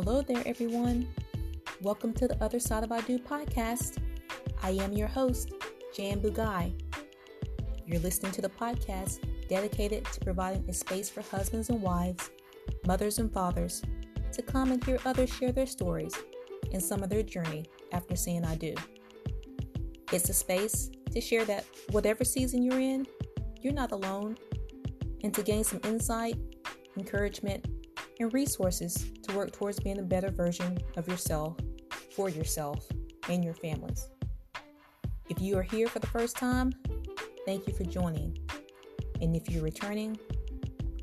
Hello there, everyone. Welcome to the Other Side of I Do podcast. I am your host, Jan Bugaj. You're listening to the podcast dedicated to providing a space for husbands and wives, mothers and fathers to come and hear others share their stories and some of their journey after saying I do. It's a space to share that whatever season you're in, you're not alone, and to gain some insight, encouragement, and resources to work towards being a better version of yourself for yourself and your families. If you are here for the first time, thank you for joining. And if you're returning,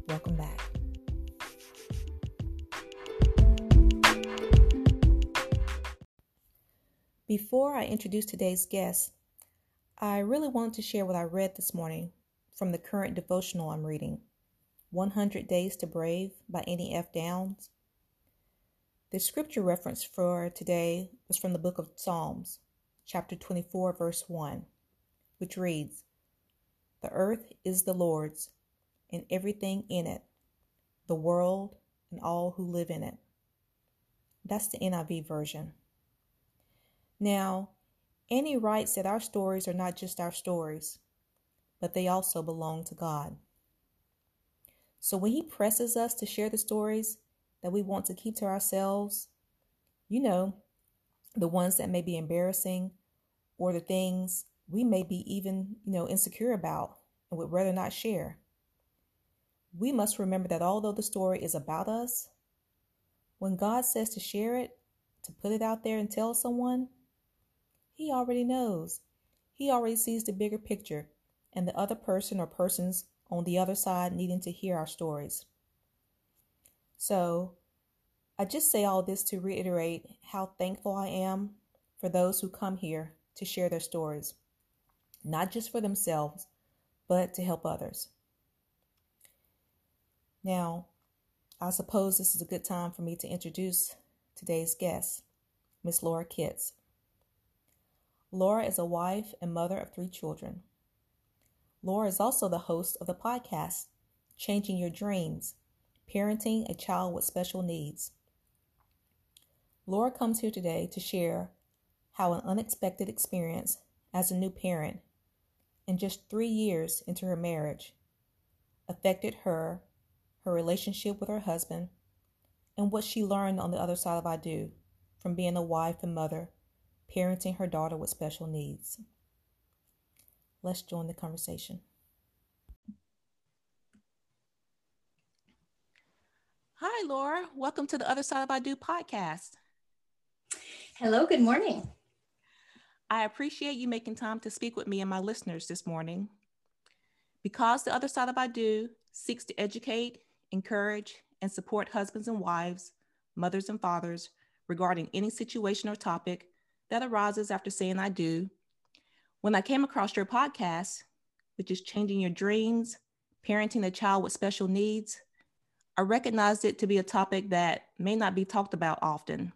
welcome back. Before I introduce today's guest, I really want to share what I read this morning from the current devotional I'm reading 100 Days to Brave by Annie F. Downs. The scripture reference for today was from the book of Psalms, chapter 24, verse 1, which reads The earth is the Lord's, and everything in it, the world and all who live in it. That's the NIV version. Now, Annie writes that our stories are not just our stories, but they also belong to God. So when He presses us to share the stories that we want to keep to ourselves, you know, the ones that may be embarrassing or the things we may be even, you know, insecure about and would rather not share. We must remember that although the story is about us, when God says to share it, to put it out there and tell someone, he already knows. He already sees the bigger picture and the other person or persons on the other side needing to hear our stories. So, I just say all this to reiterate how thankful I am for those who come here to share their stories, not just for themselves, but to help others. Now, I suppose this is a good time for me to introduce today's guest, Miss Lara Kitts. Lara is a wife and mother of three children. Lara is also the host of the podcast, Changing Your Dreams Parenting a Child with Special Needs. Laura comes here today to share how an unexpected experience as a new parent, in just three years into her marriage, affected her, her relationship with her husband, and what she learned on the other side of I Do from being a wife and mother parenting her daughter with special needs. Let's join the conversation. Hi, Lara. Welcome to the Other Side of I Do podcast. Hello, good morning. I appreciate you making time to speak with me and my listeners this morning. Because the Other Side of I Do seeks to educate, encourage, and support husbands and wives, mothers and fathers regarding any situation or topic that arises after saying I do. When I came across your podcast, which is Changing Your Dreams, Parenting a Child with Special Needs, I recognized it to be a topic that may not be talked about often.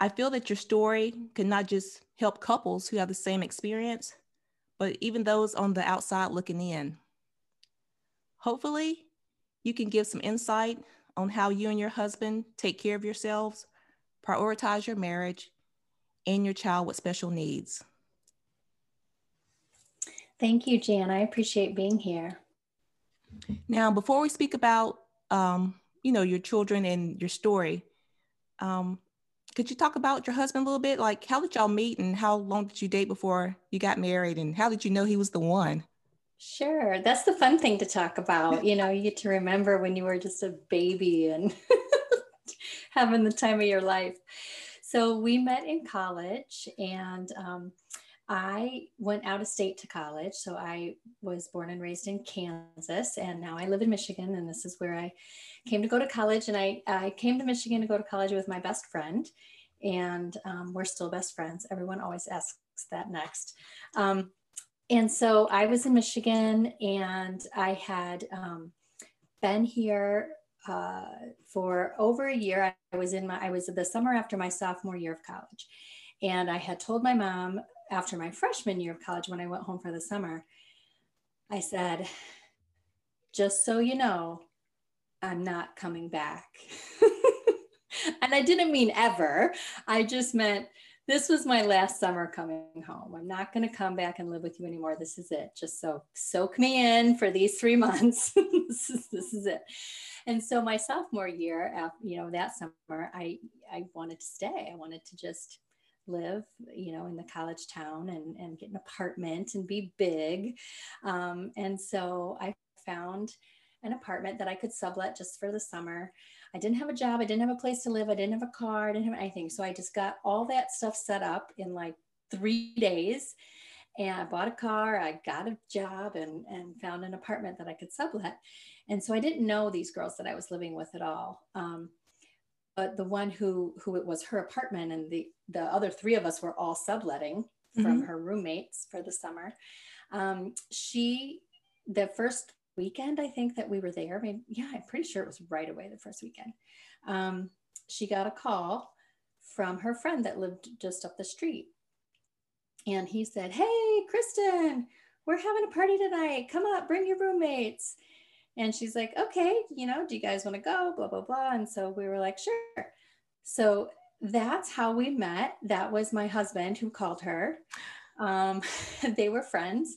I feel that your story can not just help couples who have the same experience, but even those on the outside looking in. Hopefully, you can give some insight on how you and your husband take care of yourselves prioritize your marriage and your child with special needs. Thank you, Jan. I appreciate being here. Now, before we speak about, um, you know, your children and your story, um, could you talk about your husband a little bit? Like, how did y'all meet and how long did you date before you got married? And how did you know he was the one? Sure. That's the fun thing to talk about. You know, you get to remember when you were just a baby and having the time of your life. So we met in college and um, I went out of state to college. So I was born and raised in Kansas and now I live in Michigan and this is where I came to go to college. And I, I came to Michigan to go to college with my best friend and um, we're still best friends. Everyone always asks that next. Um, and so I was in Michigan and I had um, been here uh, for over a year. I was in my, I was the summer after my sophomore year of college. And I had told my mom after my freshman year of college, when I went home for the summer, I said, just so you know, I'm not coming back. and I didn't mean ever. I just meant this was my last summer coming home. I'm not going to come back and live with you anymore. This is it. Just so soak me in for these three months. this, is, this is it. And so my sophomore year, you know, that summer, I I wanted to stay. I wanted to just live, you know, in the college town and and get an apartment and be big. Um, and so I found an apartment that I could sublet just for the summer. I didn't have a job. I didn't have a place to live. I didn't have a car. I didn't have anything. So I just got all that stuff set up in like three days. And I bought a car, I got a job and, and found an apartment that I could sublet. And so I didn't know these girls that I was living with at all. Um, but the one who who it was her apartment and the the other three of us were all subletting from mm-hmm. her roommates for the summer. Um, she the first weekend I think that we were there. Maybe, yeah, I'm pretty sure it was right away the first weekend. Um, she got a call from her friend that lived just up the street. And he said, Hey, Kristen, we're having a party tonight. Come up, bring your roommates. And she's like, Okay, you know, do you guys want to go? Blah, blah, blah. And so we were like, Sure. So that's how we met. That was my husband who called her. Um, they were friends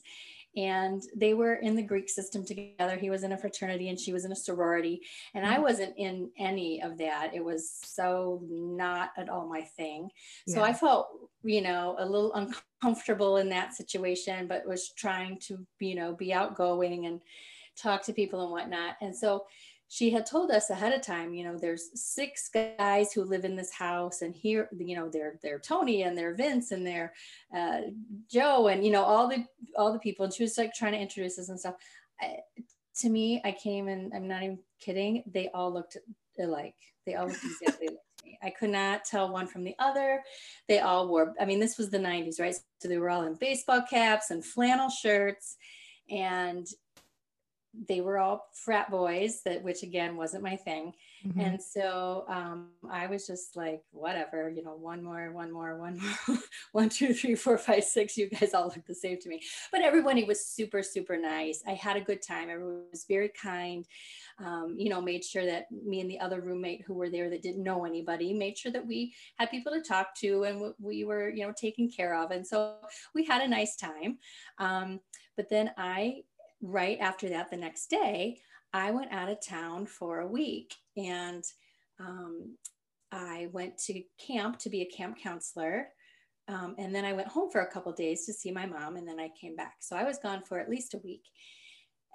and they were in the Greek system together. He was in a fraternity and she was in a sorority. And I mm-hmm. wasn't in any of that. It was so not at all my thing. So yeah. I felt, you know, a little uncomfortable in that situation, but was trying to, you know, be outgoing and talk to people and whatnot. And so she had told us ahead of time, you know, there's six guys who live in this house, and here, you know, they're they're Tony and they're Vince and they're uh, Joe and you know all the all the people. And she was like trying to introduce us and stuff. I, to me, I came and I'm not even kidding. They all looked alike. They all looked exactly like me. I could not tell one from the other. They all wore. I mean, this was the '90s, right? So they were all in baseball caps and flannel shirts, and they were all frat boys that which again wasn't my thing. Mm-hmm. and so um, i was just like whatever you know one more one more one more one two three four five six you guys all look the same to me. But everybody was super super nice. I had a good time. Everyone was very kind. Um, you know made sure that me and the other roommate who were there that didn't know anybody made sure that we had people to talk to and we were you know taken care of. And so we had a nice time. Um, but then i right after that, the next day, I went out of town for a week and um, I went to camp to be a camp counselor. Um, and then I went home for a couple days to see my mom, and then I came back. So I was gone for at least a week.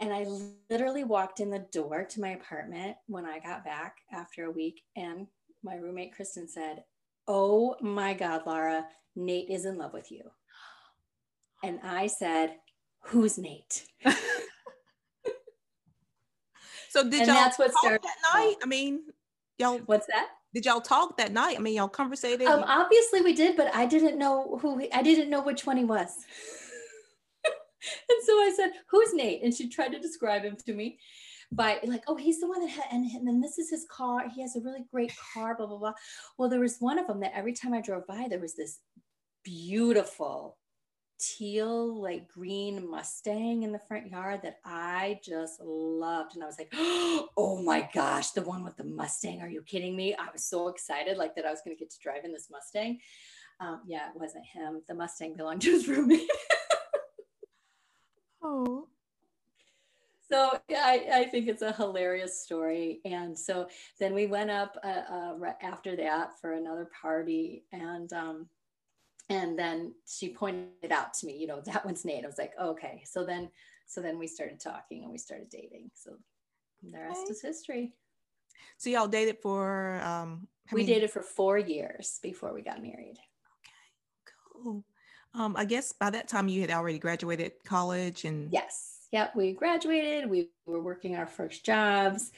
And I literally walked in the door to my apartment when I got back after a week. And my roommate, Kristen, said, Oh my God, Lara, Nate is in love with you. And I said, Who's Nate? so did and y'all that's what started that night? I mean, y'all what's that? Did y'all talk that night? I mean, y'all conversated. Um, obviously we did, but I didn't know who he, I didn't know which one he was. and so I said, "Who's Nate?" And she tried to describe him to me by like, "Oh, he's the one that had, and, and then this is his car. He has a really great car." Blah blah blah. Well, there was one of them that every time I drove by, there was this beautiful teal like green mustang in the front yard that i just loved and i was like oh my gosh the one with the mustang are you kidding me? I was so excited like that i was going to get to drive in this mustang. Um, yeah it wasn't him the mustang belonged to his roommate. Oh. So I, I think it's a hilarious story and so then we went up uh, uh, after that for another party and um, and then she pointed out to me you know that one's nate. I was like okay. So then so then we started talking and we started dating. So the rest okay. is history. So y'all dated for um we many... dated for four years before we got married. Okay cool. Um i guess by that time you had already graduated college and yes. Yep we graduated. We were working our first jobs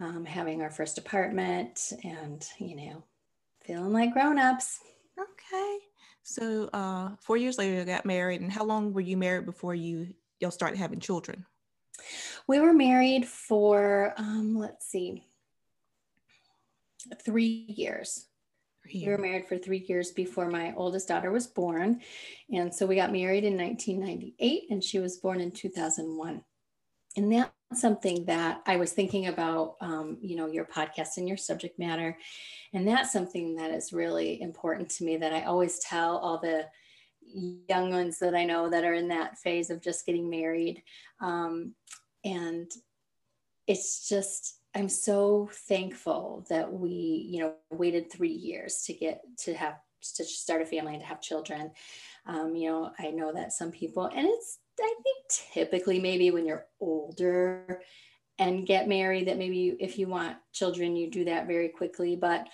um, having our first apartment and you know feeling like grown-ups so uh, four years later, you got married. And how long were you married before you y'all started having children? We were married for um, let's see, three years. We were married for three years before my oldest daughter was born. And so we got married in 1998 and she was born in 2001. And that's something that I was thinking about, um, you know, your podcast and your subject matter. And that's something that is really important to me that I always tell all the young ones that I know that are in that phase of just getting married. Um, and it's just, I'm so thankful that we, you know, waited three years to get to have to start a family and to have children. Um, you know, I know that some people, and it's I think typically maybe when you're older and get married, that maybe you, if you want children, you do that very quickly. But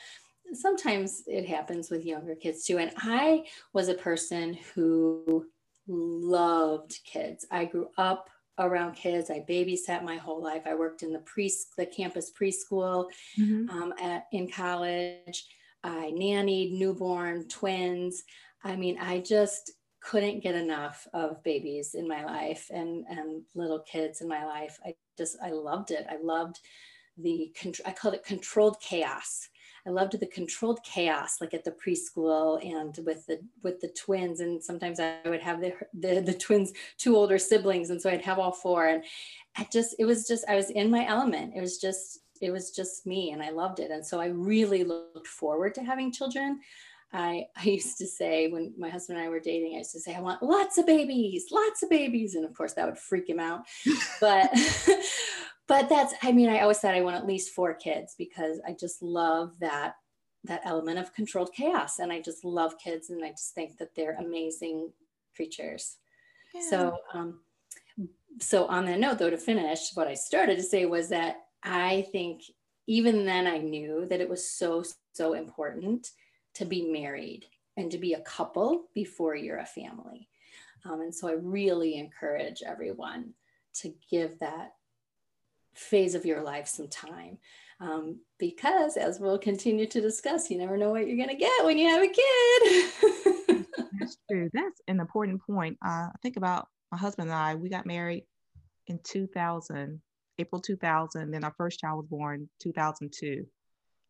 sometimes it happens with younger kids too. And I was a person who loved kids. I grew up around kids. I babysat my whole life. I worked in the pre the campus preschool mm-hmm. um, at, in college. I nannied newborn twins. I mean, I just couldn't get enough of babies in my life and and little kids in my life. I just I loved it. I loved the I called it controlled chaos. I loved the controlled chaos, like at the preschool and with the with the twins. And sometimes I would have the the, the twins, two older siblings, and so I'd have all four. And I just it was just I was in my element. It was just it was just me, and I loved it. And so I really looked forward to having children. I, I used to say when my husband and I were dating, I used to say, I want lots of babies, lots of babies. And of course that would freak him out. But but that's, I mean, I always said I want at least four kids because I just love that that element of controlled chaos. And I just love kids and I just think that they're amazing creatures. Yeah. So um so on that note though, to finish, what I started to say was that I think even then I knew that it was so, so important to be married and to be a couple before you're a family. Um, and so I really encourage everyone to give that phase of your life some time. Um, because as we'll continue to discuss, you never know what you're going to get when you have a kid. That's true. That's an important point. Uh, I think about my husband and I, we got married in 2000, April 2000. Then our first child was born 2002.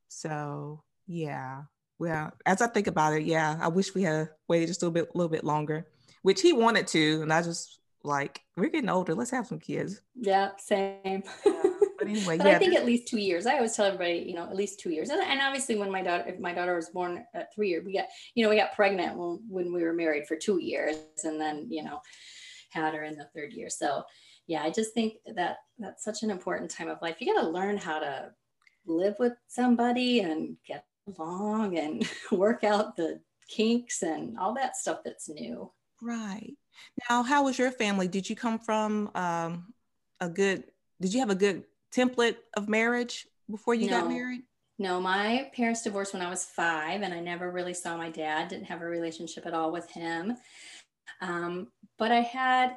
So yeah, well, as I think about it, yeah, I wish we had waited just a little bit, little bit longer, which he wanted to, and I just like we're getting older. Let's have some kids. Yeah, same. But anyway, but yeah, I think at least two years. I always tell everybody, you know, at least two years. And, and obviously, when my daughter, if my daughter was born at three years, we got, you know, we got pregnant when when we were married for two years, and then you know, had her in the third year. So, yeah, I just think that that's such an important time of life. You got to learn how to live with somebody and get along and work out the kinks and all that stuff that's new. Right. Now, how was your family? Did you come from um, a good, did you have a good template of marriage before you no. got married? No, my parents divorced when I was five, and I never really saw my dad, didn't have a relationship at all with him. Um, but I had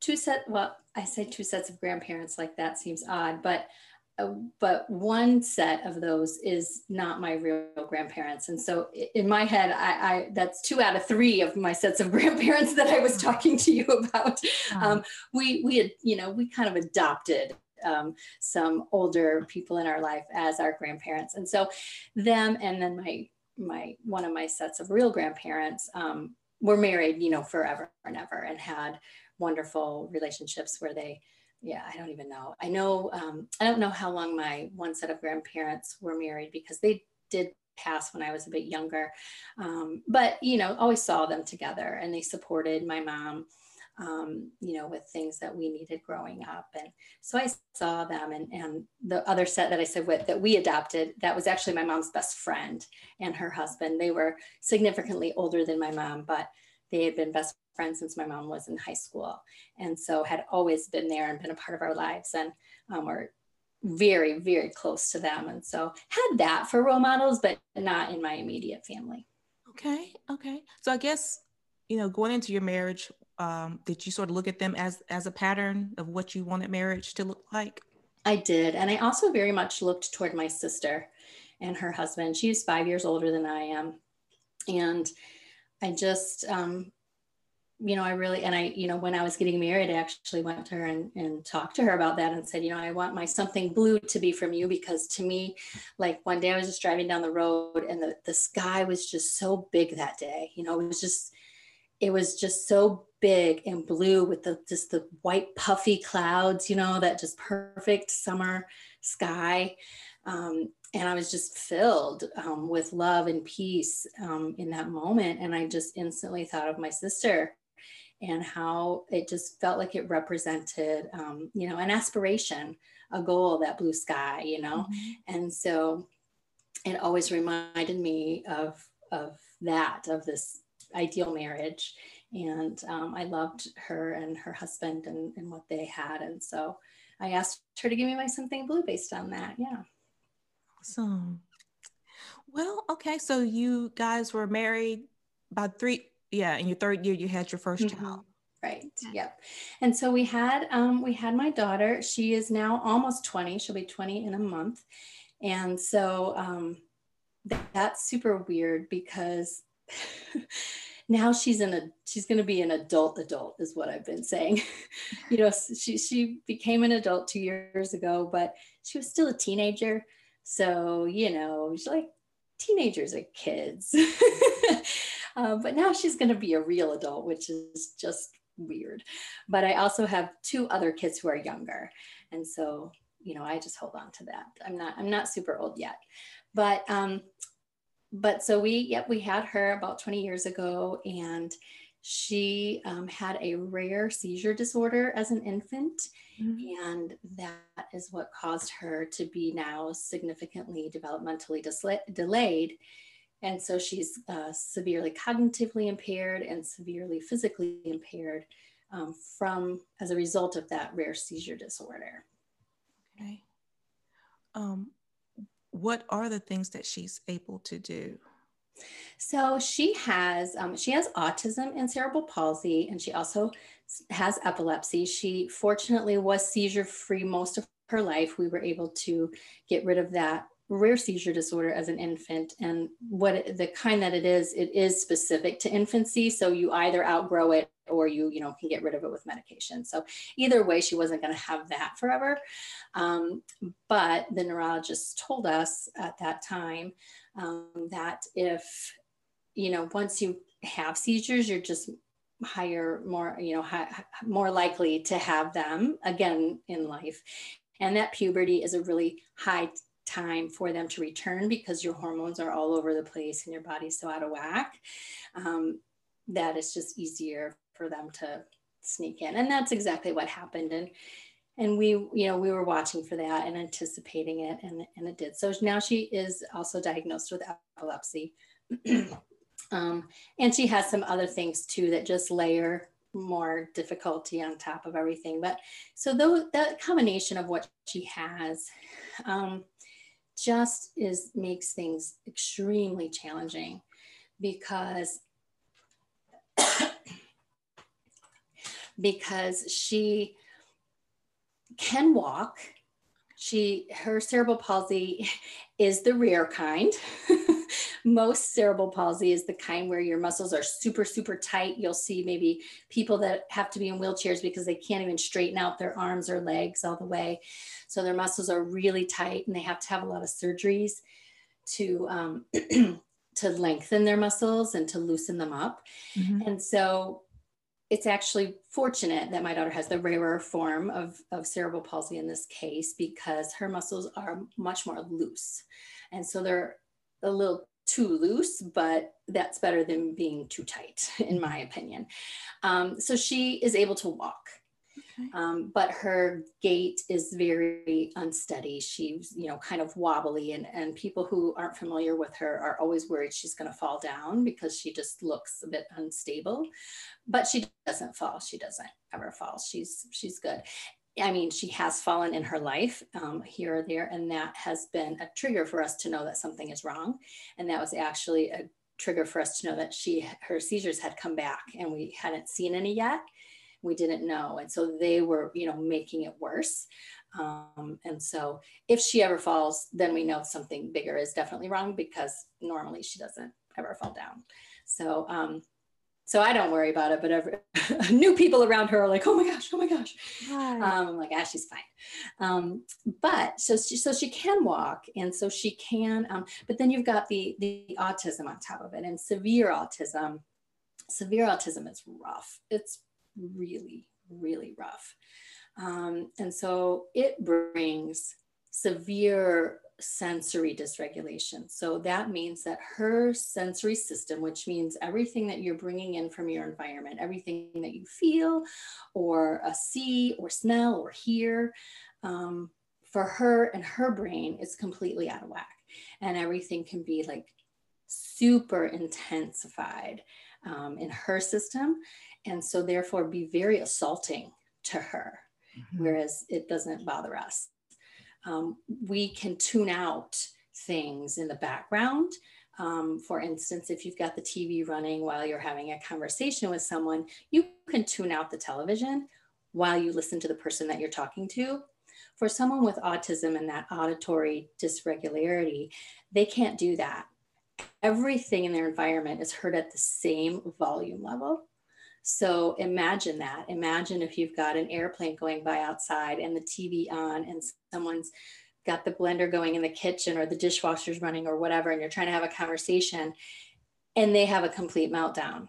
two set, well, I say two sets of grandparents, like that seems odd, but but one set of those is not my real grandparents. And so in my head I, I, that's two out of three of my sets of grandparents that i was talking to you about. Um, we we had you know we kind of adopted um, some older people in our life as our grandparents. And so them and then my my one of my sets of real grandparents um, were married you know forever and ever and had wonderful relationships where they yeah, I don't even know. I know, um, I don't know how long my one set of grandparents were married because they did pass when I was a bit younger. Um, but, you know, always saw them together and they supported my mom, um, you know, with things that we needed growing up. And so I saw them and, and the other set that I said with that we adopted, that was actually my mom's best friend and her husband. They were significantly older than my mom, but they had been best friends since my mom was in high school. And so had always been there and been a part of our lives and um, were very, very close to them. And so had that for role models, but not in my immediate family. Okay. Okay. So I guess, you know, going into your marriage, um, did you sort of look at them as as a pattern of what you wanted marriage to look like? I did. And I also very much looked toward my sister and her husband. She's five years older than I am. And I just um, you know, I really, and I, you know, when I was getting married, I actually went to her and, and talked to her about that and said, you know, I want my something blue to be from you because to me, like one day I was just driving down the road and the, the sky was just so big that day. You know, it was just, it was just so big and blue with the just the white puffy clouds, you know, that just perfect summer sky. Um, and I was just filled um, with love and peace um, in that moment. And I just instantly thought of my sister and how it just felt like it represented, um, you know, an aspiration, a goal, that blue sky, you know. Mm-hmm. And so it always reminded me of of that, of this ideal marriage. And um, I loved her and her husband and, and what they had. And so I asked her to give me my something blue based on that. Yeah. Awesome. Well, okay. So you guys were married about three, yeah, in your third year you had your 1st mm-hmm. child. Right. Yep. And so we had um, we had my daughter. She is now almost 20. She'll be 20 in a month. And so um, that's super weird because now she's in a she's going to be an adult adult is what i've been saying you know she she became an adult two years ago but she was still a teenager so you know she's like teenagers are kids. Uh, but now she's going to be a real adult which is just weird. But i also have two other kids who are younger. And so you know i just hold on to that. I'm not i'm not super old yet. But um but so we, yep, we had her about 20 years ago, and she um, had a rare seizure disorder as an infant. Mm-hmm. And that is what caused her to be now significantly developmentally disla- delayed. And so she's uh, severely cognitively impaired and severely physically impaired um, from as a result of that rare seizure disorder. Okay. Um, what are the things that she's able to do? So she has um, she has autism and cerebral palsy, and she also has epilepsy. She fortunately was seizure free most of her life. We were able to get rid of that rare seizure disorder as an infant and what it, the kind that it is it is specific to infancy so you either outgrow it or you you know can get rid of it with medication so either way she wasn't going to have that forever um, but the neurologist told us at that time um, that if you know once you have seizures you're just higher more you know high, more likely to have them again in life. And that puberty is a really high time for them to return because your hormones are all over the place and your body's so out of whack. Um, that it's just easier for them to sneak in. And that's exactly what happened. And and we you know we were watching for that and anticipating it and, and it did. So now she is also diagnosed with epilepsy. Um, and she has some other things too that just layer more difficulty on top of everything. But so though that combination of what she has um, just is makes things extremely challenging because because she can walk. She her cerebral palsy is the rare kind. Most cerebral palsy is the kind where your muscles are super super tight. You'll see maybe people that have to be in wheelchairs because they can't even straighten out their arms or legs all the way. So their muscles are really tight and they have to have a lot of surgeries to um, to lengthen their muscles and to loosen them up. Mm-hmm. and so it's actually fortunate that my daughter has the rarer form of, of cerebral palsy in this case because her muscles are much more loose. And so they're a little too loose, but that's better than being too tight, in my opinion. Um, so she is able to walk. Okay. Um, but her gait is very unsteady. She's, you know, kind of wobbly, and, and people who aren't familiar with her are always worried she's going to fall down because she just looks a bit unstable. But she doesn't fall. She doesn't ever fall. She's she's good. I mean, she has fallen in her life um, here or there, and that has been a trigger for us to know that something is wrong. And that was actually a trigger for us to know that she her seizures had come back, and we hadn't seen any yet we didn't know and so they were you know making it worse um, and so if she ever falls then we know something bigger is definitely wrong because normally she doesn't ever fall down so um, so I don't worry about it, but every, new people around her are like, "Oh my gosh, oh my gosh!" Um, I'm like, "Ah, she's fine." Um, but so she, so she can walk, and so she can. Um, but then you've got the the autism on top of it, and severe autism. Severe autism is rough. It's really, really rough. Um, and so it brings severe sensory dysregulation. So that means that her sensory system, which means everything that you're bringing in from your environment, everything that you feel or uh, see or smell or hear, um, for her and her brain is completely out of whack. And everything can be like super intensified um, in her system. And so, therefore, be very assaulting to her, mm-hmm. whereas it doesn't bother us. Um, we can tune out things in the background. Um, for instance, if you've got the TV running while you're having a conversation with someone, you can tune out the television while you listen to the person that you're talking to. For someone with autism and that auditory dysregularity, they can't do that everything in their environment is heard at the same volume level. So imagine that. Imagine if you've got an airplane going by outside and the TV on and someone's got the blender going in the kitchen or the dishwasher's running or whatever, and you're trying to have a conversation and they have a complete meltdown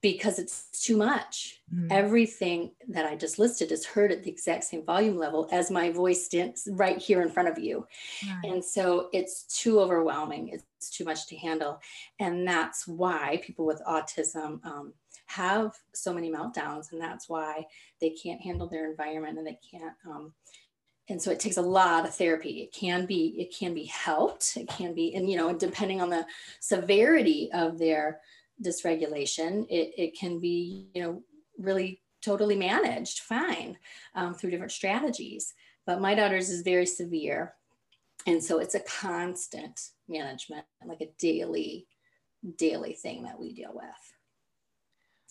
because it's too much. Mm. Everything that I just listed is heard at the exact same volume level as my voice stands right here in front of you. Right. And so it's too overwhelming. It's too much to handle. And that's why people with autism um, have so many meltdowns. And that's why they can't handle their environment and they can't. Um, and so it takes a lot of therapy it can be it can be helped it can be and you know depending on the severity of their dysregulation, it, it can be, you know, really totally managed fine um, through different strategies. But my daughter's is very severe. And so it's a constant management, like a daily, daily thing that we deal with.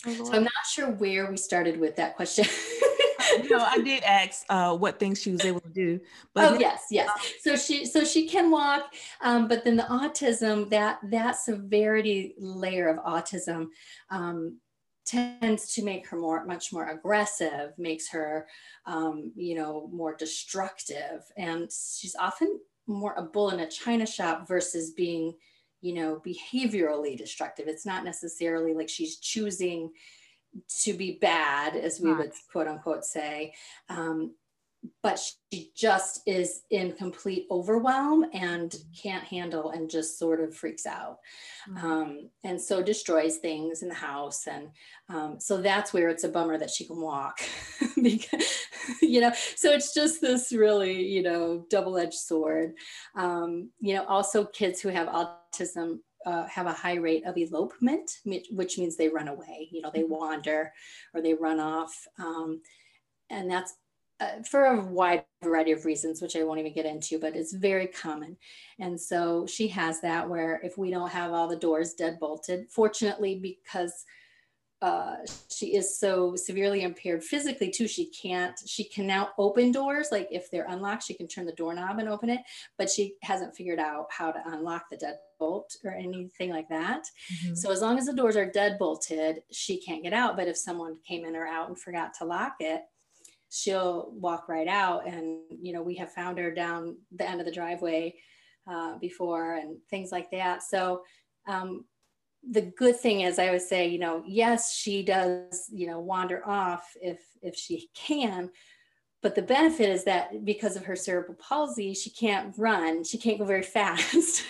So I'm not sure where we started with that question. no, I did ask uh, what things she was able to do. But oh yes, yes. So she so she can walk, um, but then the autism that that severity layer of autism um, tends to make her more much more aggressive, makes her um, you know more destructive, and she's often more a bull in a china shop versus being you know behaviorally destructive. It's not necessarily like she's choosing to be bad, as we would quote unquote say. Um, but she just is in complete overwhelm and can't handle and just sort of freaks out mm-hmm. um, and so destroys things in the house and um, so that's where it's a bummer that she can walk because you know so it's just this really you know double-edged sword um, you know also kids who have autism uh, have a high rate of elopement, which means they run away. You know, they mm-hmm. wander or they run off, um, and that's uh, for a wide variety of reasons, which I won't even get into. But it's very common, and so she has that where if we don't have all the doors dead bolted, fortunately because uh, she is so severely impaired physically too. She can't, she can now open doors. Like if they're unlocked, she can turn the doorknob and open it, but she hasn't figured out how to unlock the deadbolt or anything like that. Mm-hmm. So as long as the doors are dead bolted, she can't get out. But if someone came in or out and forgot to lock it, she'll walk right out. And, you know, we have found her down the end of the driveway uh, before and things like that. So, um, the good thing is i always say you know yes she does you know wander off if if she can but the benefit is that because of her cerebral palsy she can't run she can't go very fast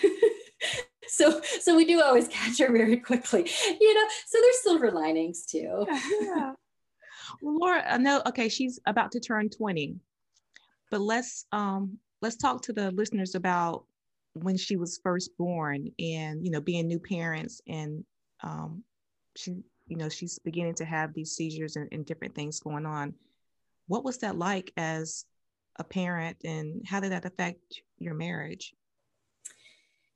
so so we do always catch her very quickly you know so there's silver linings too yeah lara i know okay she's about to turn 20 but let's um let's talk to the listeners about when she was first born and you know being new parents and um, she you know she's beginning to have these seizures and, and different things going on. What was that like as a parent and how did that affect your marriage?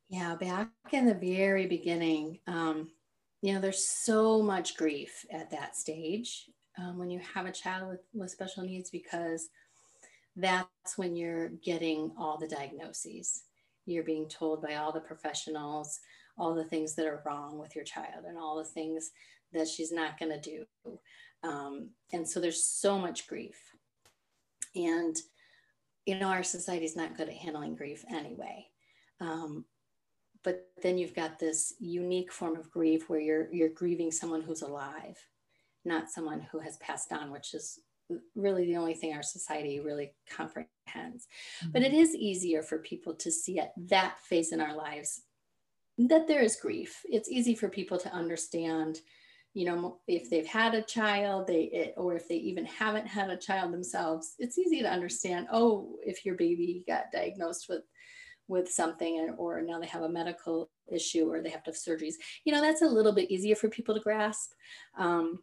Yeah back in the very beginning um, you know there's so much grief at that stage um, when you have a child with, with special needs because that's when you're getting all the diagnoses. You're being told by all the professionals all the things that are wrong with your child and all the things that she's not going to do. Um, and so there's so much grief. And you know our society is not good at handling grief anyway. Um, but then you've got this unique form of grief where you're you're grieving someone who's alive not someone who has passed on, which is really the only thing our society really comprehends. Mm-hmm. But it is easier for people to see at that phase in our lives that there is grief. It's easy for people to understand, you know, if they've had a child, they it, or if they even haven't had a child themselves. It's easy to understand. Oh, if your baby got diagnosed with with something and, or now they have a medical issue or they have to have surgeries you know that's a little bit easier for people to grasp um,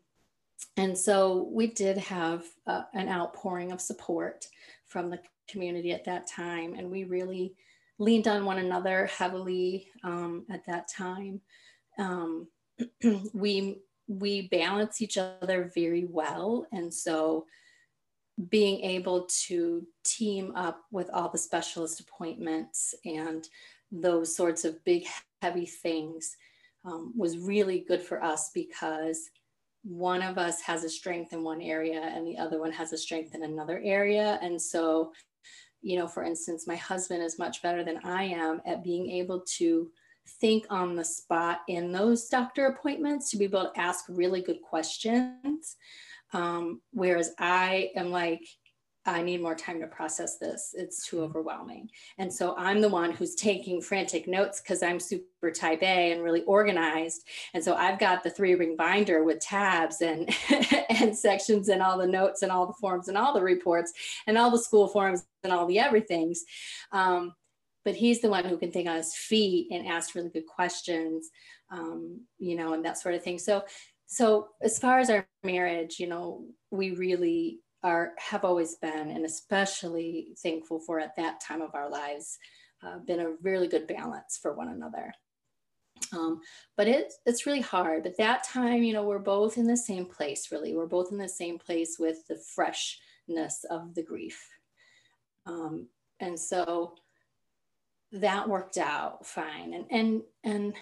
and so we did have uh, an outpouring of support from the community at that time and we really leaned on one another heavily um, at that time. Um, we we balance each other very well and so being able to team up with all the specialist appointments and those sorts of big heavy things um, was really good for us because one of us has a strength in one area and the other one has a strength in another area. And so you know for instance my husband is much better than i am at being able to think on the spot in those doctor appointments to be able to ask really good questions. Um, whereas I am like, I need more time to process this. It's too mm-hmm. overwhelming. And so I'm the one who's taking frantic notes because I'm super type A and really organized. And so I've got the three ring binder with tabs and, and sections and all the notes and all the forms and all the reports and all the school forms and all the everythings. Um, but he's the one who can think on his feet and ask really good questions, um, you know, and that sort of thing. So so as far as our marriage you know we really are have always been and especially thankful for at that time of our lives uh, been a really good balance for one another. Um, but it's it's really hard but that time you know we're both in the same place really. We're both in the same place with the freshness of the grief. Um, and so that worked out fine. And and and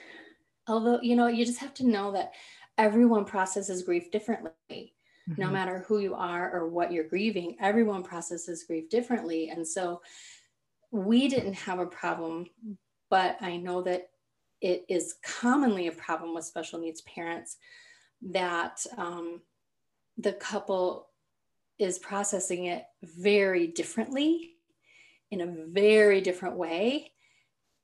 although you know you just have to know that everyone processes grief differently. Mm-hmm. No matter who you are or what you're grieving, everyone processes grief differently. And so we didn't have a problem, but I know that it is commonly a problem with special needs parents that um, the couple is processing it very differently in a very different way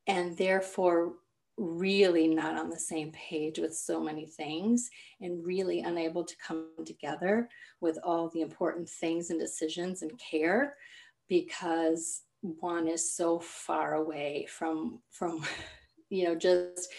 and therefore really not on the same page with so many things and really unable to come together with all the important things and decisions and care because one is so far away from from you know just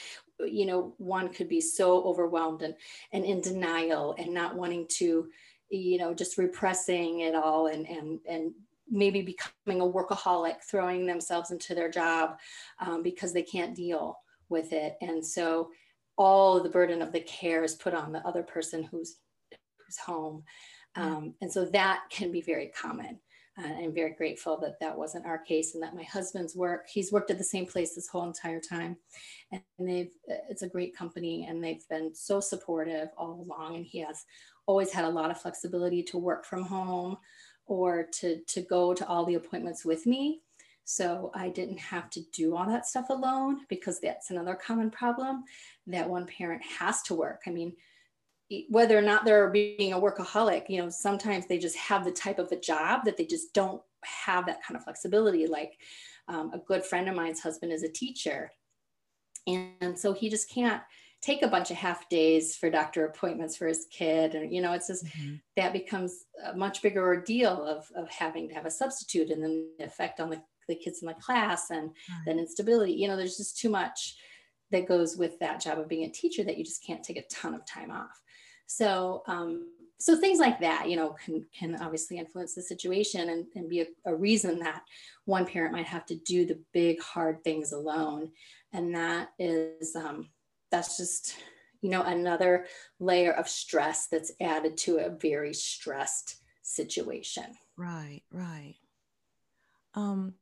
you know one could be so overwhelmed and and in denial and not wanting to you know just repressing it all and and and maybe becoming a workaholic throwing themselves into their job um, because they can't deal with it. And so all the burden of the care is put on the other person who's who's home. Um, and so that can be very common. Uh, I'm very grateful that that wasn't our case and that my husband's work, he's worked at the same place this whole entire time. And they've, it's a great company and they've been so supportive all along. And he has always had a lot of flexibility to work from home or to, to go to all the appointments with me. So I didn't have to do all that stuff alone because that's another common problem that one parent has to work. I mean, whether or not they're being a workaholic, you know, sometimes they just have the type of a job that they just don't have that kind of flexibility. Like um, a good friend of mine's husband is a teacher. And so he just can't take a bunch of half days for doctor appointments for his kid. And, you know, it's just mm-hmm. that becomes a much bigger ordeal of, of having to have a substitute and then the effect on the the kids in the class and right. then instability you know there's just too much that goes with that job of being a teacher that you just can't take a ton of time off. So um, so things like that you know can can obviously influence the situation and, and be a, a reason that one parent might have to do the big hard things alone. And that is um, that's just you know another layer of stress that's added to a very stressed situation. Right right. Um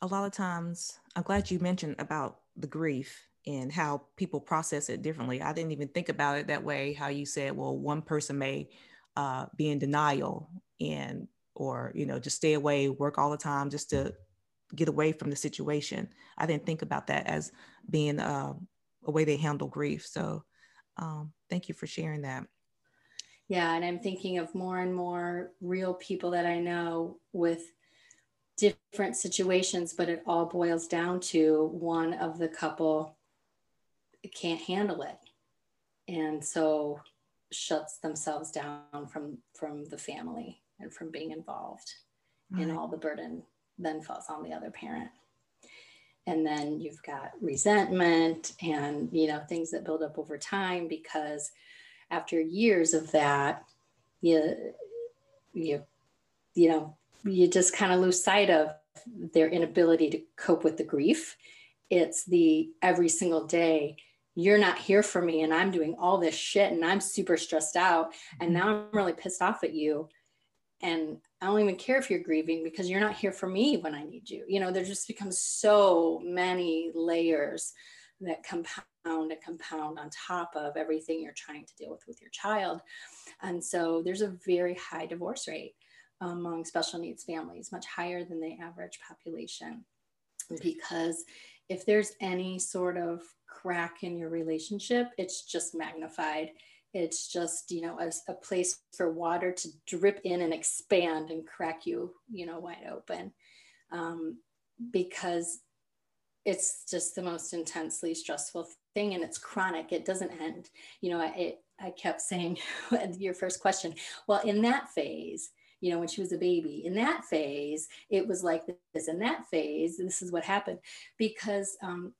a lot of times, I'm glad you mentioned about the grief and how people process it differently. I didn't even think about it that way. How you said, well, one person may uh, be in denial and or you know just stay away, work all the time just to get away from the situation. I didn't think about that as being uh, a way they handle grief. So um, thank you for sharing that. Yeah. And I'm thinking of more and more real people that I know with different situations, but it all boils down to one of the couple can't handle it. And so shuts themselves down from from the family and from being involved right. and all the burden then falls on the other parent and then you've got resentment and you know things that build up over time because after years of that you you you know you just kind of lose sight of their inability to cope with the grief it's the every single day you're not here for me and i'm doing all this shit and i'm super stressed out and now i'm really pissed off at you and I don't even care if you're grieving because you're not here for me when I need you. You know, there just becomes so many layers that compound and compound on top of everything you're trying to deal with with your child. And so there's a very high divorce rate among special needs families, much higher than the average population. Because if there's any sort of crack in your relationship, it's just magnified. It's just you know a, a, place for water to drip in and expand and crack you you know wide open. Um, because it's just the most intensely stressful thing and it's chronic. It doesn't end. You know i, I kept saying your first question well in that phase you know when she was a baby in that phase it was like this in that phase this is what happened because um,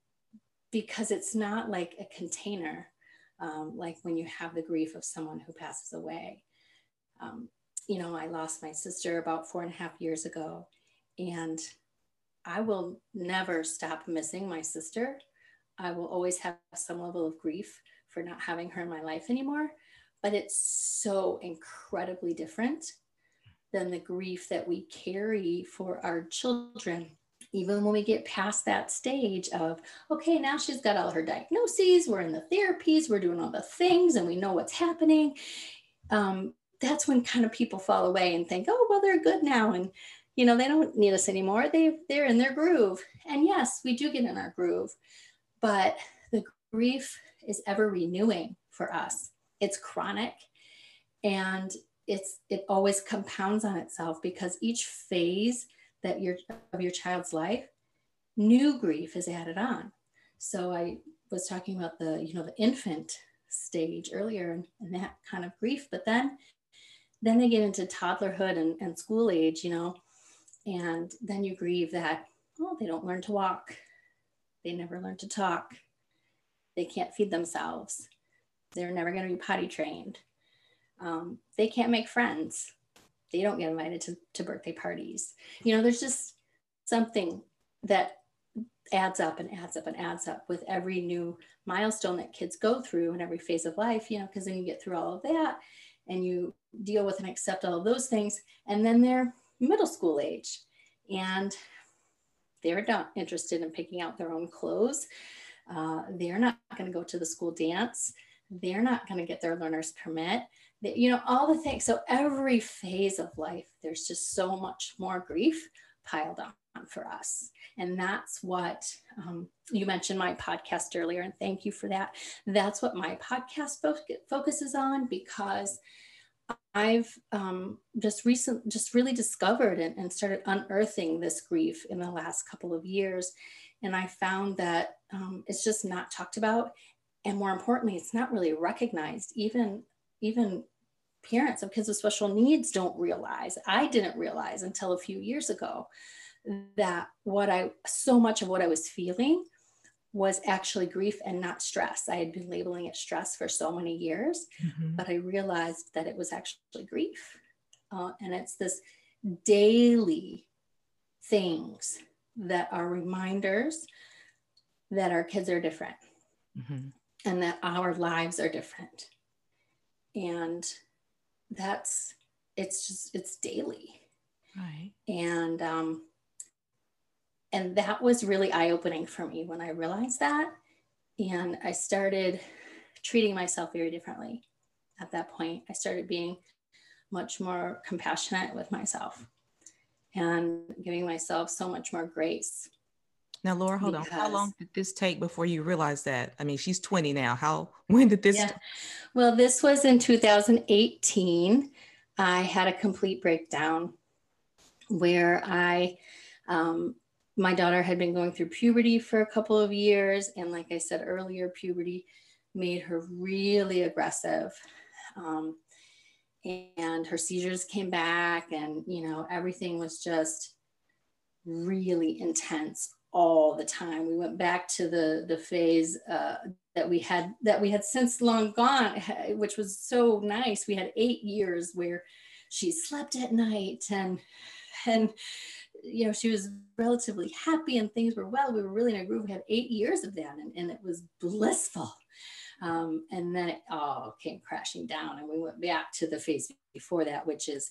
because it's not like a container um, like when you have the grief of someone who passes away. Um, you know, I lost my sister about four and a half years ago, and I will never stop missing my sister. I will always have some level of grief for not having her in my life anymore, but it's so incredibly different than the grief that we carry for our children even when we get past that stage of, okay, now she's got all her diagnoses, we're in the therapies, we're doing all the things, and we know what's happening. Um, that's when kind of people fall away and think, oh, well, they're good now. And, you know, they don't need us anymore. They, they're in their groove. And yes, we do get in our groove, but the grief is ever renewing for us. It's chronic and it's it always compounds on itself because each phase that your of your child's life, new grief is added on. So I was talking about the, you know, the infant stage earlier and, and that kind of grief, but then then they get into toddlerhood and, and school age, you know, and then you grieve that, oh, they don't learn to walk. They never learn to talk. They can't feed themselves. They're never going to be potty trained. Um, they can't make friends they don't get invited to, to birthday parties. You know, there's just something that adds up and adds up and adds up with every new milestone that kids go through in every phase of life, you know, because then you get through all of that and you deal with and accept all of those things. And then they're middle school age and they're not interested in picking out their own clothes. Uh, they're not going to go to the school dance. They're not going to get their learner's permit you know, all the things. So every phase of life, there's just so much more grief piled on for us. And that's what um, you mentioned my podcast earlier, and thank you for that. That's what my podcast fo- focuses on because I've um, just recent, just really discovered and, and, started unearthing this grief in the last couple of years, and I found that um, it's just not talked about, and more importantly, it's not really recognized even even parents of kids with special needs don't realize i didn't realize until a few years ago that what i so much of what i was feeling was actually grief and not stress i had been labeling it stress for so many years mm-hmm. but i realized that it was actually grief uh, and it's this daily things that are reminders that our kids are different mm-hmm. and that our lives are different and that's it's just it's daily. Right. And um and that was really eye-opening for me when i realized that. And i started treating myself very differently at that point. I started being much more compassionate with myself and giving myself so much more grace Now, Lara, hold because, on. How long did this take before you realized that? I mean, she's 20 now. How, when did this? Yeah. Well, this was in 2018. I had a complete breakdown where I, um, my daughter had been going through puberty for a couple of years. And like I said earlier, puberty made her really aggressive. Um, and her seizures came back, and you know, everything was just really intense all the time. We went back to the the phase uh, that we had that we had since long gone, which was so nice. We had eight years where she slept at night and and you know she was relatively happy and things were well. We were really in a groove. We had eight years of that, and, and it was blissful. Um, and then it all came crashing down, and we went back to the phase before that, which is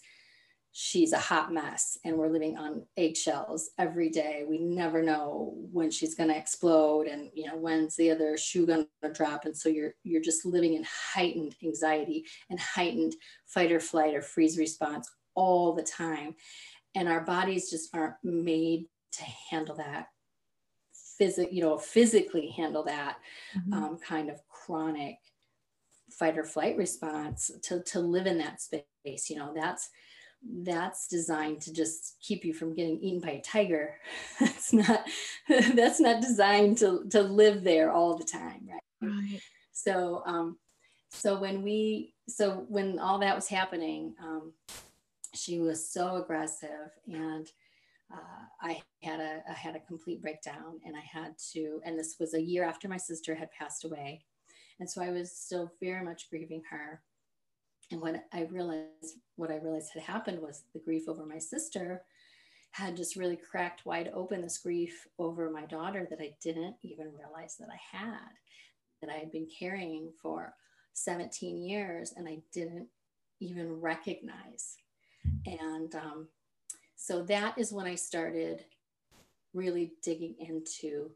she's a hot mess and we're living on eggshells every day. We never know when she's going to explode and you know when's the other shoe going to drop. And so you're you're just living in heightened anxiety and heightened fight or flight or freeze response all the time. And our bodies just aren't made to handle that physic you know physically handle that mm-hmm. um, kind of chronic fight or flight response to to live in that space. You know that's that's designed to just keep you from getting eaten by a tiger. That's not that's not designed to to live there all the time right, right. so um so when we so when all that was happening um she was so aggressive and uh, I had a I had a complete breakdown and I had to and this was a year after my sister had passed away. And so I was still very much grieving her and what I realized, what I realized had happened was the grief over my sister had just really cracked wide open this grief over my daughter that I didn't even realize that I had, that I had been carrying for 17 years and I didn't even recognize. And um, so that is when I started really digging into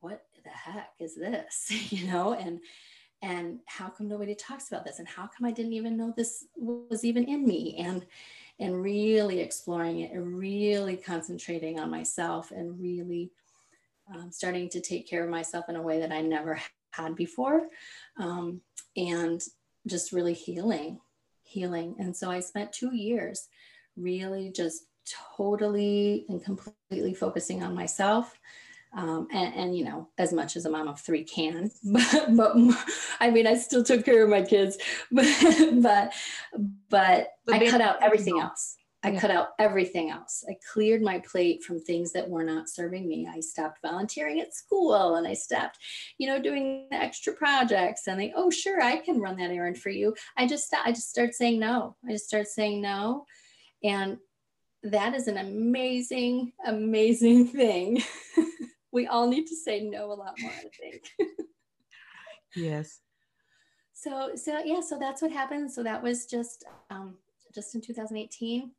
what the heck is this, you know, and and how come nobody talks about this? And how come i didn't even know this was even in me? And and really exploring it and really concentrating on myself and really um, starting to take care of myself in a way that i never had before. Um, and just really healing healing. And so i spent two years really just totally and completely focusing on myself um, and, and, you know as much as a mom of three can but, but i mean i still took care of my kids but but but, i cut out everything else. I yeah. cut out everything else. I cleared my plate from things that were not serving me. I stopped volunteering at school and i stopped you know doing extra projects and they oh sure i can run that errand for you. I just i just started saying no. I just start saying no. And that is an amazing amazing thing we all need to say no a lot more, I think. yes. So, so yeah, so that's what happened. So that was just, um, just in 2018.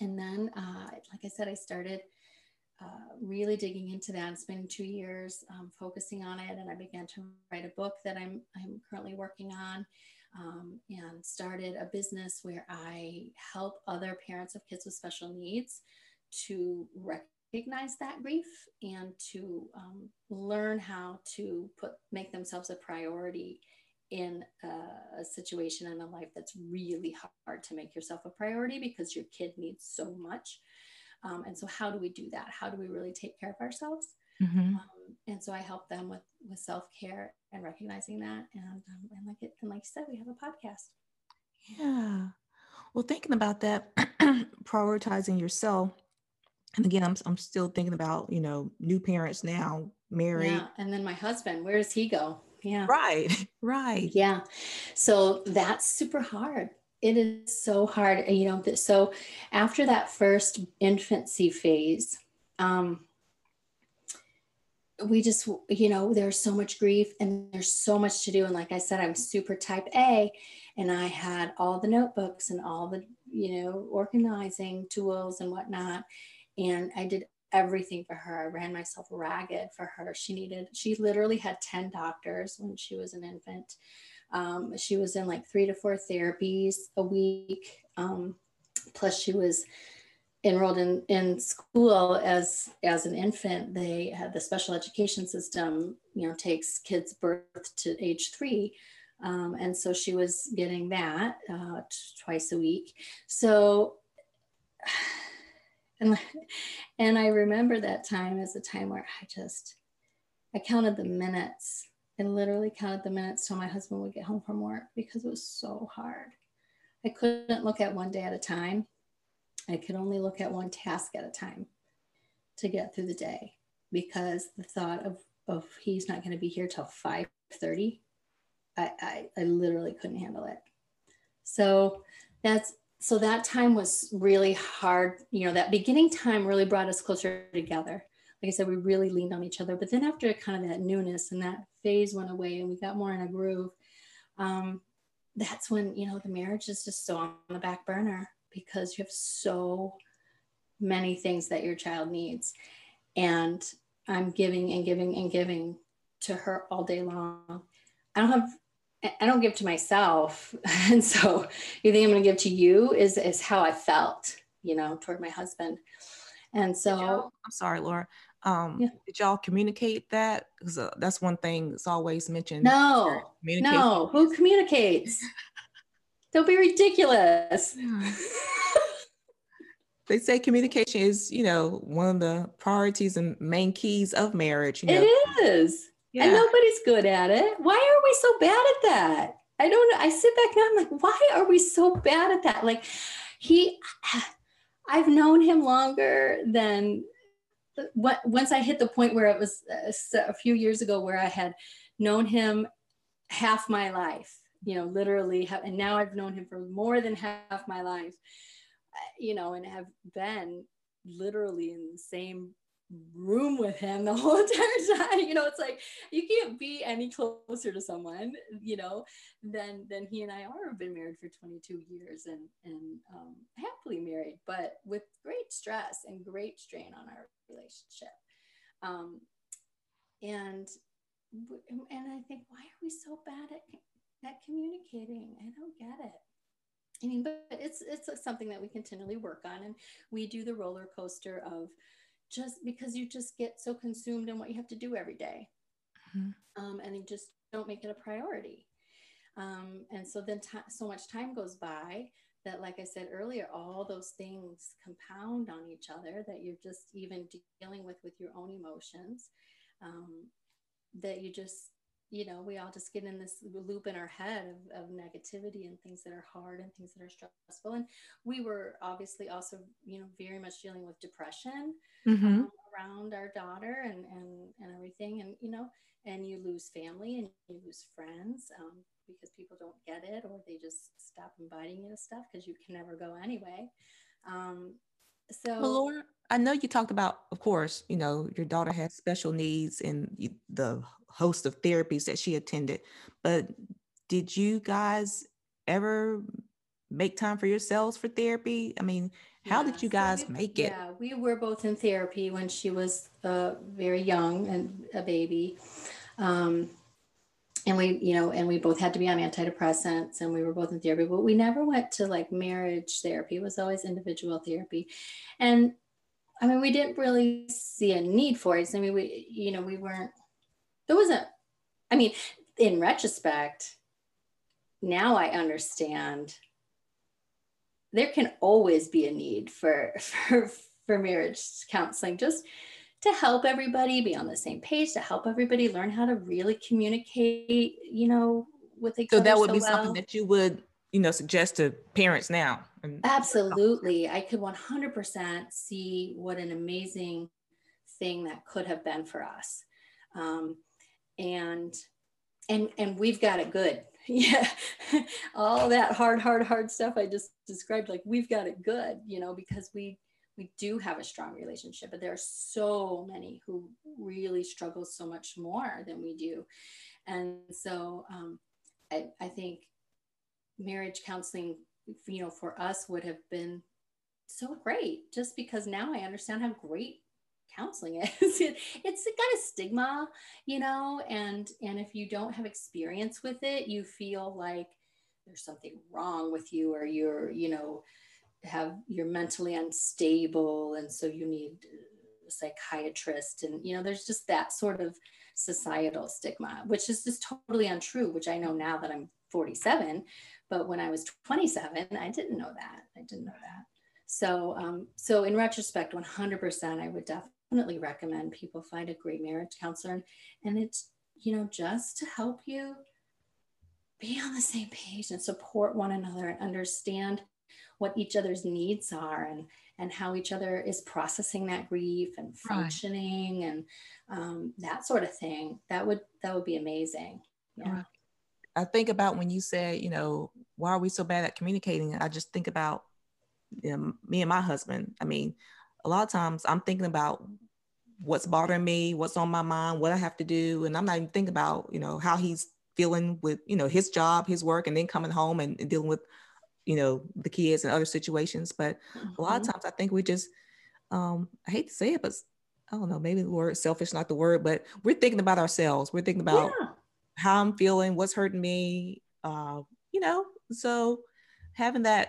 And then, uh, like I said, I started uh, really digging into that, and spending two years um, focusing on it. And I began to write a book that I'm, I'm currently working on um, and started a business where I help other parents of kids with special needs to recognize that grief and to um, learn how to put make themselves a priority in a, a, situation in a life that's really hard to make yourself a priority because your kid needs so much. Um, and so how do we do that? How do we really take care of ourselves? Mm-hmm. um, and so i help them with with self-care and recognizing that. And, um, and like it and like you said we have a podcast. Yeah. Well thinking about that prioritizing yourself and again I'm, I'm still thinking about you know new parents now married. Yeah. and then my husband where does he go? Yeah. Right right. Yeah. So that's super hard. It is so hard you know so after that first infancy phase um we just you know there's so much grief and there's so much to do. And like i said i'm super type a and i had all the notebooks and all the you know organizing tools and whatnot and I did everything for her. I ran myself ragged for her. She needed, she literally had 10 doctors when she was an infant. Um, she was in like three to four therapies a week. Um, plus, she was enrolled in, in school as as an infant they had the special education system you know takes kids birth to age three um, and so she was getting that uh, twice a week so and and i remember that time as a time where i just i counted the minutes. I literally counted the minutes till my husband would get home from work because it was so hard. I couldn't look at one day at a time. I could only look at one task at a time to get through the day because the thought of, of he's not going to be here till 5.30, I, I, I literally couldn't handle it. So that's, so that time was really hard. You know, that beginning time really brought us closer together. Like I said, we really leaned on each other. But then after kind of that newness and that phase went away and we got more in a groove, um, that's when, you know, the marriage is just so on the back burner because you have so many things that your child needs. And I'm giving and giving and giving to her all day long. I don't have I don't give to myself. And so you think I'm gonna give to you is is how I felt, you know, toward my husband. And so I'm sorry, Lara. Um, yeah. did y'all communicate that? Because uh, that's one thing that's always mentioned. No, no. Who communicates? Don't be ridiculous. they say communication is, you know, one of the priorities and main keys of marriage. You know? It is. Yeah. And nobody's good at it. Why are we so bad at that? I don't know. I sit back and I'm like, why are we so bad at that? Like, he, I've known him longer than once I hit the point where it was uh, a few years ago where I had known him half my life you know, literally and now I've known him for more than half my life, uh, you know, and have been literally in the same room with him the whole entire time. You know, it's like you can't be any closer to someone, you know, than than he and I are. Have been married for 22 years and and um, happily married, but with great stress and great strain on our relationship. Um, and and I think, why are we so bad at at communicating. I don't get it. I mean, but it's it's something that we continually work on, and we do the roller coaster of just because you just get so consumed in what you have to do every day. Mm-hmm. Um, and you just don't make it a priority. Um, and so then t- so much time goes by that, like I said earlier, all those things compound on each other that you're just even dealing with with your own emotions. Um, that you just you know, we all just get in this loop in our head of, of negativity and things that are hard and things that are stressful. And we were obviously also, you know, very much dealing with depression mm-hmm. um, around our daughter and, and, and everything. And, you know, and you lose family and you lose friends um, because people don't get it or they just stop inviting you to stuff because you can never go anyway. Um, so, well, Lara, I know you talked about, of course, you know, your daughter has special needs and the host of therapies that she attended. But did you guys ever make time for yourselves for therapy? I mean, how yeah, did you guys so we, make it? Yeah, we were both in therapy when she was uh, very young and a baby. Um, and we, you know, and we both had to be on antidepressants and we were both in therapy, but we never went to like marriage therapy. It was always individual therapy. And I mean, we didn't really see a need for it. I mean, we, you know, we weren't there wasn't, I mean, in retrospect, now I understand there can always be a need for, for, for marriage counseling, just to help everybody be on the same page, to help everybody learn how to really communicate, you know, with each so other. So that would so be well. something that you would, you know, suggest to parents now. Absolutely. I could 100% see what an amazing thing that could have been for us. Um, and and and we've got it good yeah all that hard hard hard stuff i just described like we've got it good you know because we we do have a strong relationship but there are so many who really struggle so much more than we do and so um, I, I think marriage counseling you know for us would have been so great just because now i understand how great counseling is. It, it's got a stigma you know and and if you don't have experience with it you feel like there's something wrong with you or you're you know have you're mentally unstable and so you need a psychiatrist and you know there's just that sort of societal stigma which is just totally untrue which i know now that i'm 47 but when i was 27 i didn't know that. I didn't know that. So um, so in retrospect 100% i would definitely recommend people find a great marriage counselor. And it's you know just to help you be on the same page and support one another and understand what each other's needs are and and how each other is processing that grief and functioning right. and um, that sort of thing. That would that would be amazing. Yeah. I think about when you said you know why are we so bad at communicating i just think about you know, me and my husband i mean a lot of times i'm thinking about what's bothering me what's on my mind what i have to do and i'm not even thinking about you know how he's feeling with you know his job his work and then coming home and, and dealing with you know the kids and other situations but mm-hmm. a lot of mm-hmm. times i think we just um i hate to say it but i don't know maybe the word selfish not the word but we're thinking about ourselves we're thinking about yeah. how i'm feeling what's hurting me uh you know so having that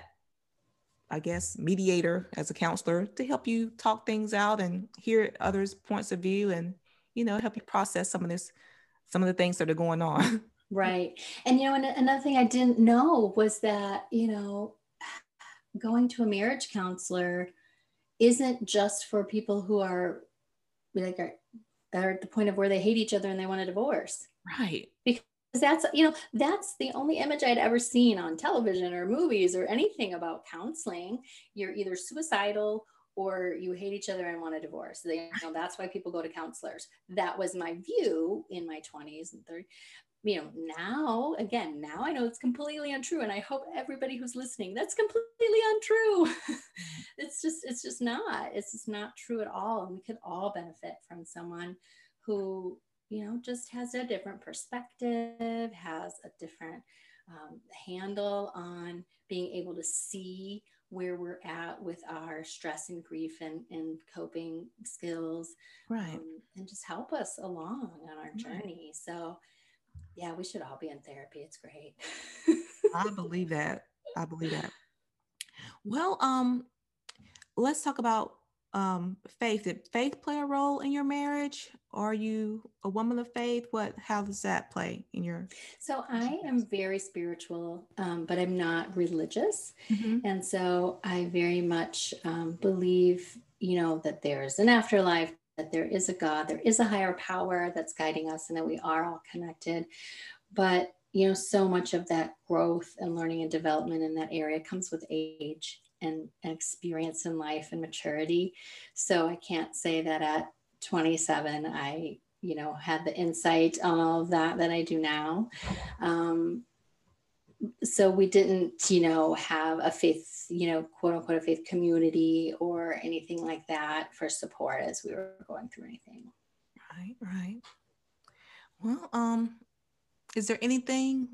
i guess mediator as a counselor to help you talk things out and hear others points of view and you know help you process some of this some of the things that are going on Right. And, you know, and another thing I didn't know was that, you know, going to a marriage counselor isn't just for people who are like, are, are at the point of where they hate each other and they want a divorce. Right. Because that's, you know, that's the only image I'd ever seen on television or movies or anything about counseling. You're either suicidal or you hate each other and want a divorce. They, you know, that's why people go to counselors. That was my view in my 20s and 30s you know, now again, now I know it's completely untrue. And I hope everybody who's listening, that's completely untrue. it's just, it's just not, it's just not true at all. And we could all benefit from someone who, you know, just has a different perspective, has a different um, handle on being able to see where we're at with our stress and grief and, and coping skills. Right. Um, and just help us along on our journey. Right. So, yeah, we should all be in therapy. It's great. I believe that. I believe that. Well, um, let's talk about um faith. Did faith play a role in your marriage? Are you a woman of faith? What how does that play in your so I am very spiritual, um, but I'm not religious. Mm-hmm. And so I very much um, believe, you know, that there's an afterlife, that there is a God, there is a higher power that's guiding us, and that we are all connected. But you know, so much of that growth and learning and development in that area comes with age and, and experience in life and maturity. So I can't say that at 27 I you know had the insight on all of that that I do now. Um, so we didn't you know have a faith you know quote unquote a faith community or anything like that for support as we were going through anything right right well um is there anything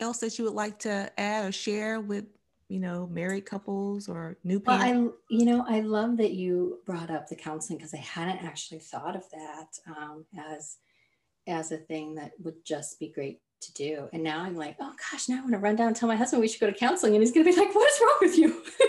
else that you would like to add or share with you know married couples or new parents well, i you know i love that you brought up the counseling because i hadn't actually thought of that um, as as a thing that would just be great to do. And now I'm like, oh gosh, now I want to run down and tell my husband we should go to counseling. And he's going to be like, what is wrong with you?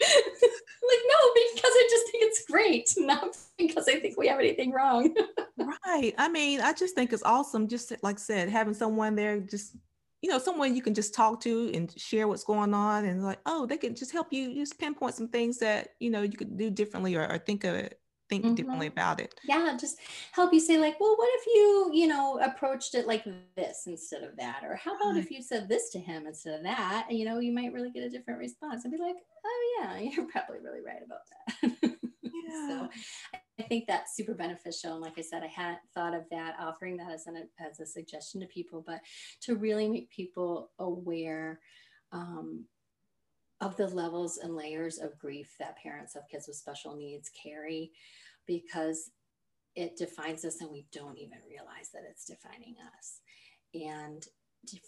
like, no, because I just think it's great, not because I think we have anything wrong. right. I mean, I just think it's awesome. Just like I said, having someone there, just, you know, someone you can just talk to and share what's going on and like, oh, they can just help you just pinpoint some things that, you know, you could do differently or, or think of it think mm-hmm. differently about it. Yeah, just help you say like, well, what if you, you know, approached it like this instead of that, or how about right. if you said this to him instead of that? And, you know, you might really get a different response and be like, oh yeah, you're probably really right about that. Yeah. so I think that's super beneficial. And like I said, I hadn't thought of that, offering that as an as a suggestion to people, but to really make people aware. Um, of the levels and layers of grief that parents of kids with special needs carry because it defines us and we don't even realize that it's defining us. And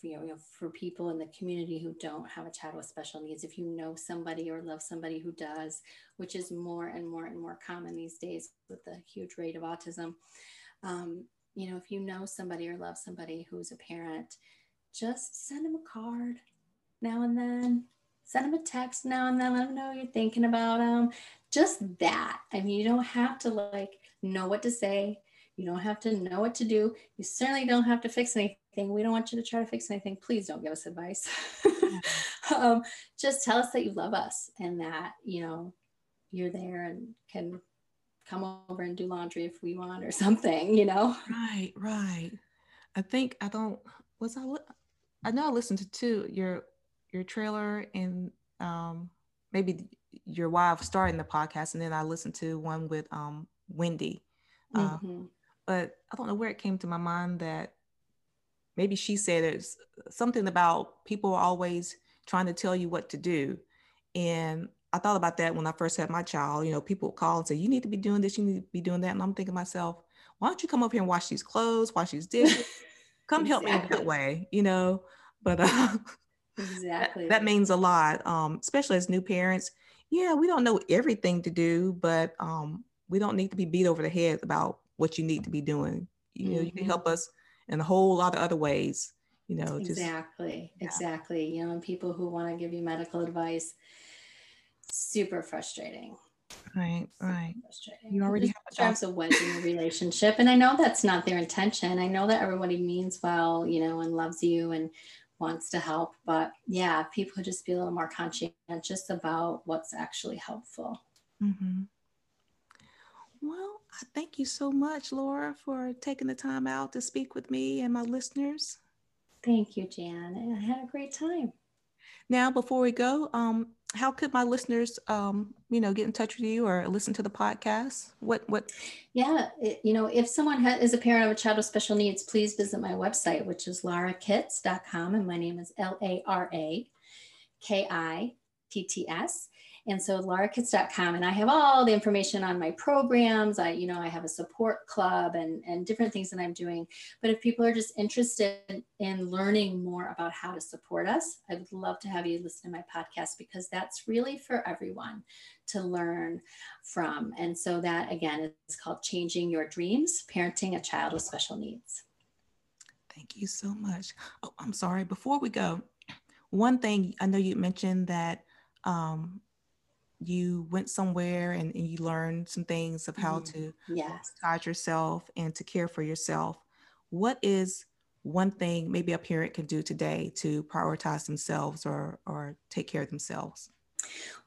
you know, for people in the community who don't have a child with special needs, if you know somebody or love somebody who does, which is more and more and more common these days with the huge rate of autism, um, you know, if you know somebody or love somebody who's a parent, just send them a card now and then. Send them a text now and then. Let them know you're thinking about them just that. I mean you don't have to like know what to say. You don't have to know what to do. You certainly don't have to fix anything we don't want you to try to fix anything please don't give us advice. Um, just tell us that you love us and that you know you're there and can come over and do laundry if we want or something you know? Right right. I think i don't was i i know i listened to two your your trailer and um maybe your wife starting the podcast and then i listened to one with um wendy. Uh, mm-hmm. but i don't know where it came to my mind that maybe she said it's something about people are always trying to tell you what to do and I thought about that when I first had my child. You know, people would call and say, You need to be doing this, you need to be doing that. And I'm thinking to myself, why don't you come up here and wash these clothes, wash these dishes? Come exactly. help me that way, you know? But uh, exactly that, that, means a lot, um, especially as new parents. Yeah, we don't know everything to do, but um, we don't need to be beat over the head about what you need to be doing. You know, mm-hmm. you can mm-hmm. help us in a whole lot of other ways. You know, exactly, just, yeah. exactly. You know, and people who want to give you medical advice, super frustrating. Right, right. Frustrating. You already have a drives a wedge in the relationship, and I know that's not their intention. I know that everybody means well, you know, and loves you and wants to help, but yeah, people just be a little more conscientious about what's actually helpful. Mm-hmm. Well, thank you so much, Lara, for taking the time out to speak with me and my listeners. Thank you, Jan. I had a great time. Now, before we go, um, how could my listeners, um, you know, get in touch with you or listen to the podcast? What, what? Yeah, it, you know, if someone ha- is a parent of a child with special needs, please visit my website, which is larakitts.com, and my name is L A R A K I T T S and so larakitts.com and i have all the information on my programs. I you know i have a support club and and different things that i'm doing. But if people are just interested in learning more about how to support us i would love to have you listen to my podcast because that's really for everyone to learn from. And so that again is called changing your dreams parenting a child with special needs. Thank you so much. Oh i'm sorry. Before we go one thing i know you mentioned that um, you went somewhere and, and you learned some things of how mm-hmm. to yes. guide yourself and to care for yourself. What is one thing maybe a parent can do today to prioritize themselves or, or take care of themselves?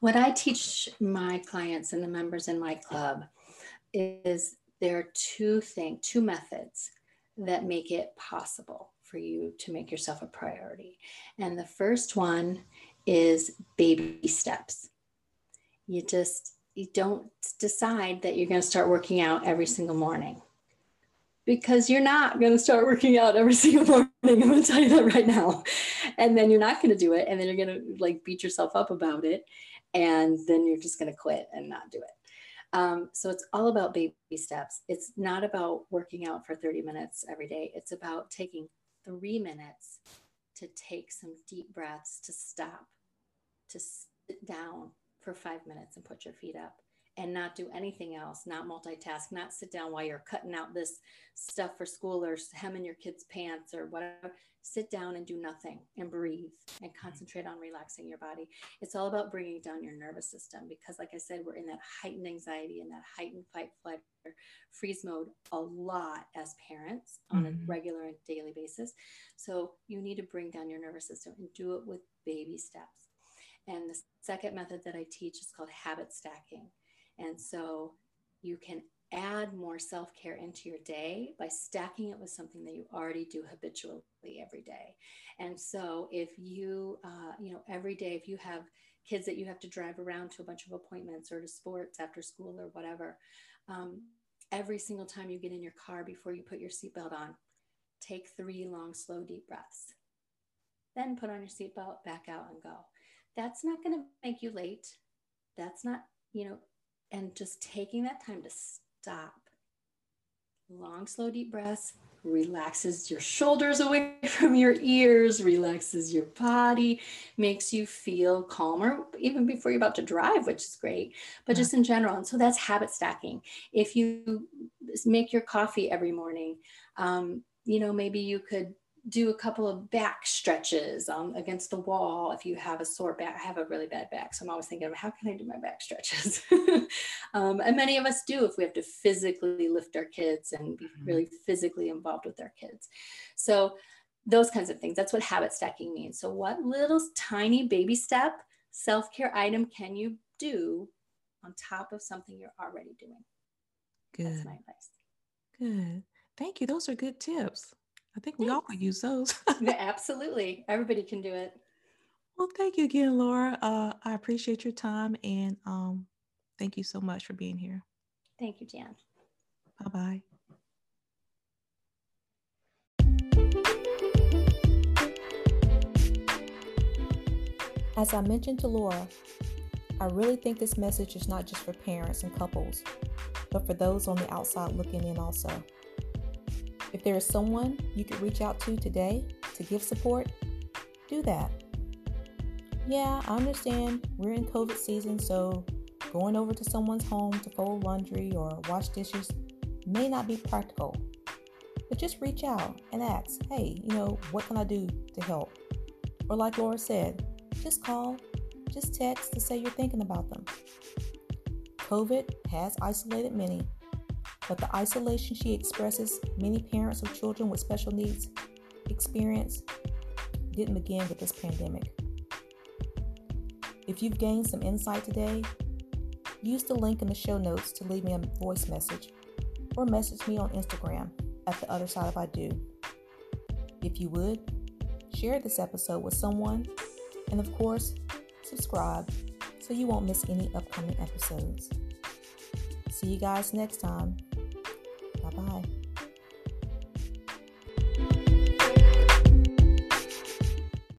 What I teach my clients and the members in my club is there are two things, two methods that make it possible for you to make yourself a priority. And the first one is baby steps you just you don't decide that you're going to start working out every single morning because you're not going to start working out every single morning. I'm going to tell you that right now. And then you're not going to do it. And then you're going to like beat yourself up about it. And then you're just going to quit and not do it. Um, so it's all about baby steps. It's not about working out for 30 minutes every day. It's about taking three minutes to take some deep breaths, to stop, to sit down, for five minutes and put your feet up and not do anything else, not multitask, not sit down while you're cutting out this stuff for school or hemming your kids' pants or whatever. Sit down and do nothing and breathe and concentrate on relaxing your body. It's all about bringing down your nervous system because, like I said, we're in that heightened anxiety and that heightened fight, flight, or freeze mode a lot as parents on mm-hmm. a regular and daily basis. So you need to bring down your nervous system and do it with baby steps. And the second method that I teach is called habit stacking. And so you can add more self care into your day by stacking it with something that you already do habitually every day. And so if you, uh, you know, every day, if you have kids that you have to drive around to a bunch of appointments or to sports after school or whatever, um, every single time you get in your car before you put your seatbelt on, take three long, slow, deep breaths. Then put on your seatbelt, back out, and go that's not going to make you late. That's not, you know, and just taking that time to stop. Long, slow, deep breaths relaxes your shoulders away from your ears, relaxes your body, makes you feel calmer even before you're about to drive, which is great, but just in general. And so that's habit stacking. If you make your coffee every morning, um, you know, maybe you could do a couple of back stretches um, against the wall if you have a sore back. I have a really bad back, so I'm always thinking, how can I do my back stretches? um, and many of us do if we have to physically lift our kids and be mm-hmm. really physically involved with our kids. So those kinds of things. That's what habit stacking means. So, what little tiny baby step self care item can you do on top of something you're already doing? Good. That's my advice. Good. Thank you. Those are good tips. I think we all could use those. yeah, absolutely. Everybody can do it. Well, thank you again, Lara. Uh, I appreciate your time and um, thank you so much for being here. Thank you, Jan. Bye bye. As I mentioned to Lara, I really think this message is not just for parents and couples, but for those on the outside looking in also. If there is someone you could reach out to today to give support, do that. Yeah, I understand we're in COVID season, so going over to someone's home to fold laundry or wash dishes may not be practical. But just reach out and ask, hey, you know, what can I do to help? Or, like Lara said, just call, just text to say you're thinking about them. COVID has isolated many, but the isolation she expresses many parents of children with special needs experience didn't begin with this pandemic. If you've gained some insight today, use the link in the show notes to leave me a voice message or message me on Instagram at the other side of I do. If you would, share this episode with someone, and of course, subscribe so you won't miss any upcoming episodes. See you guys next time.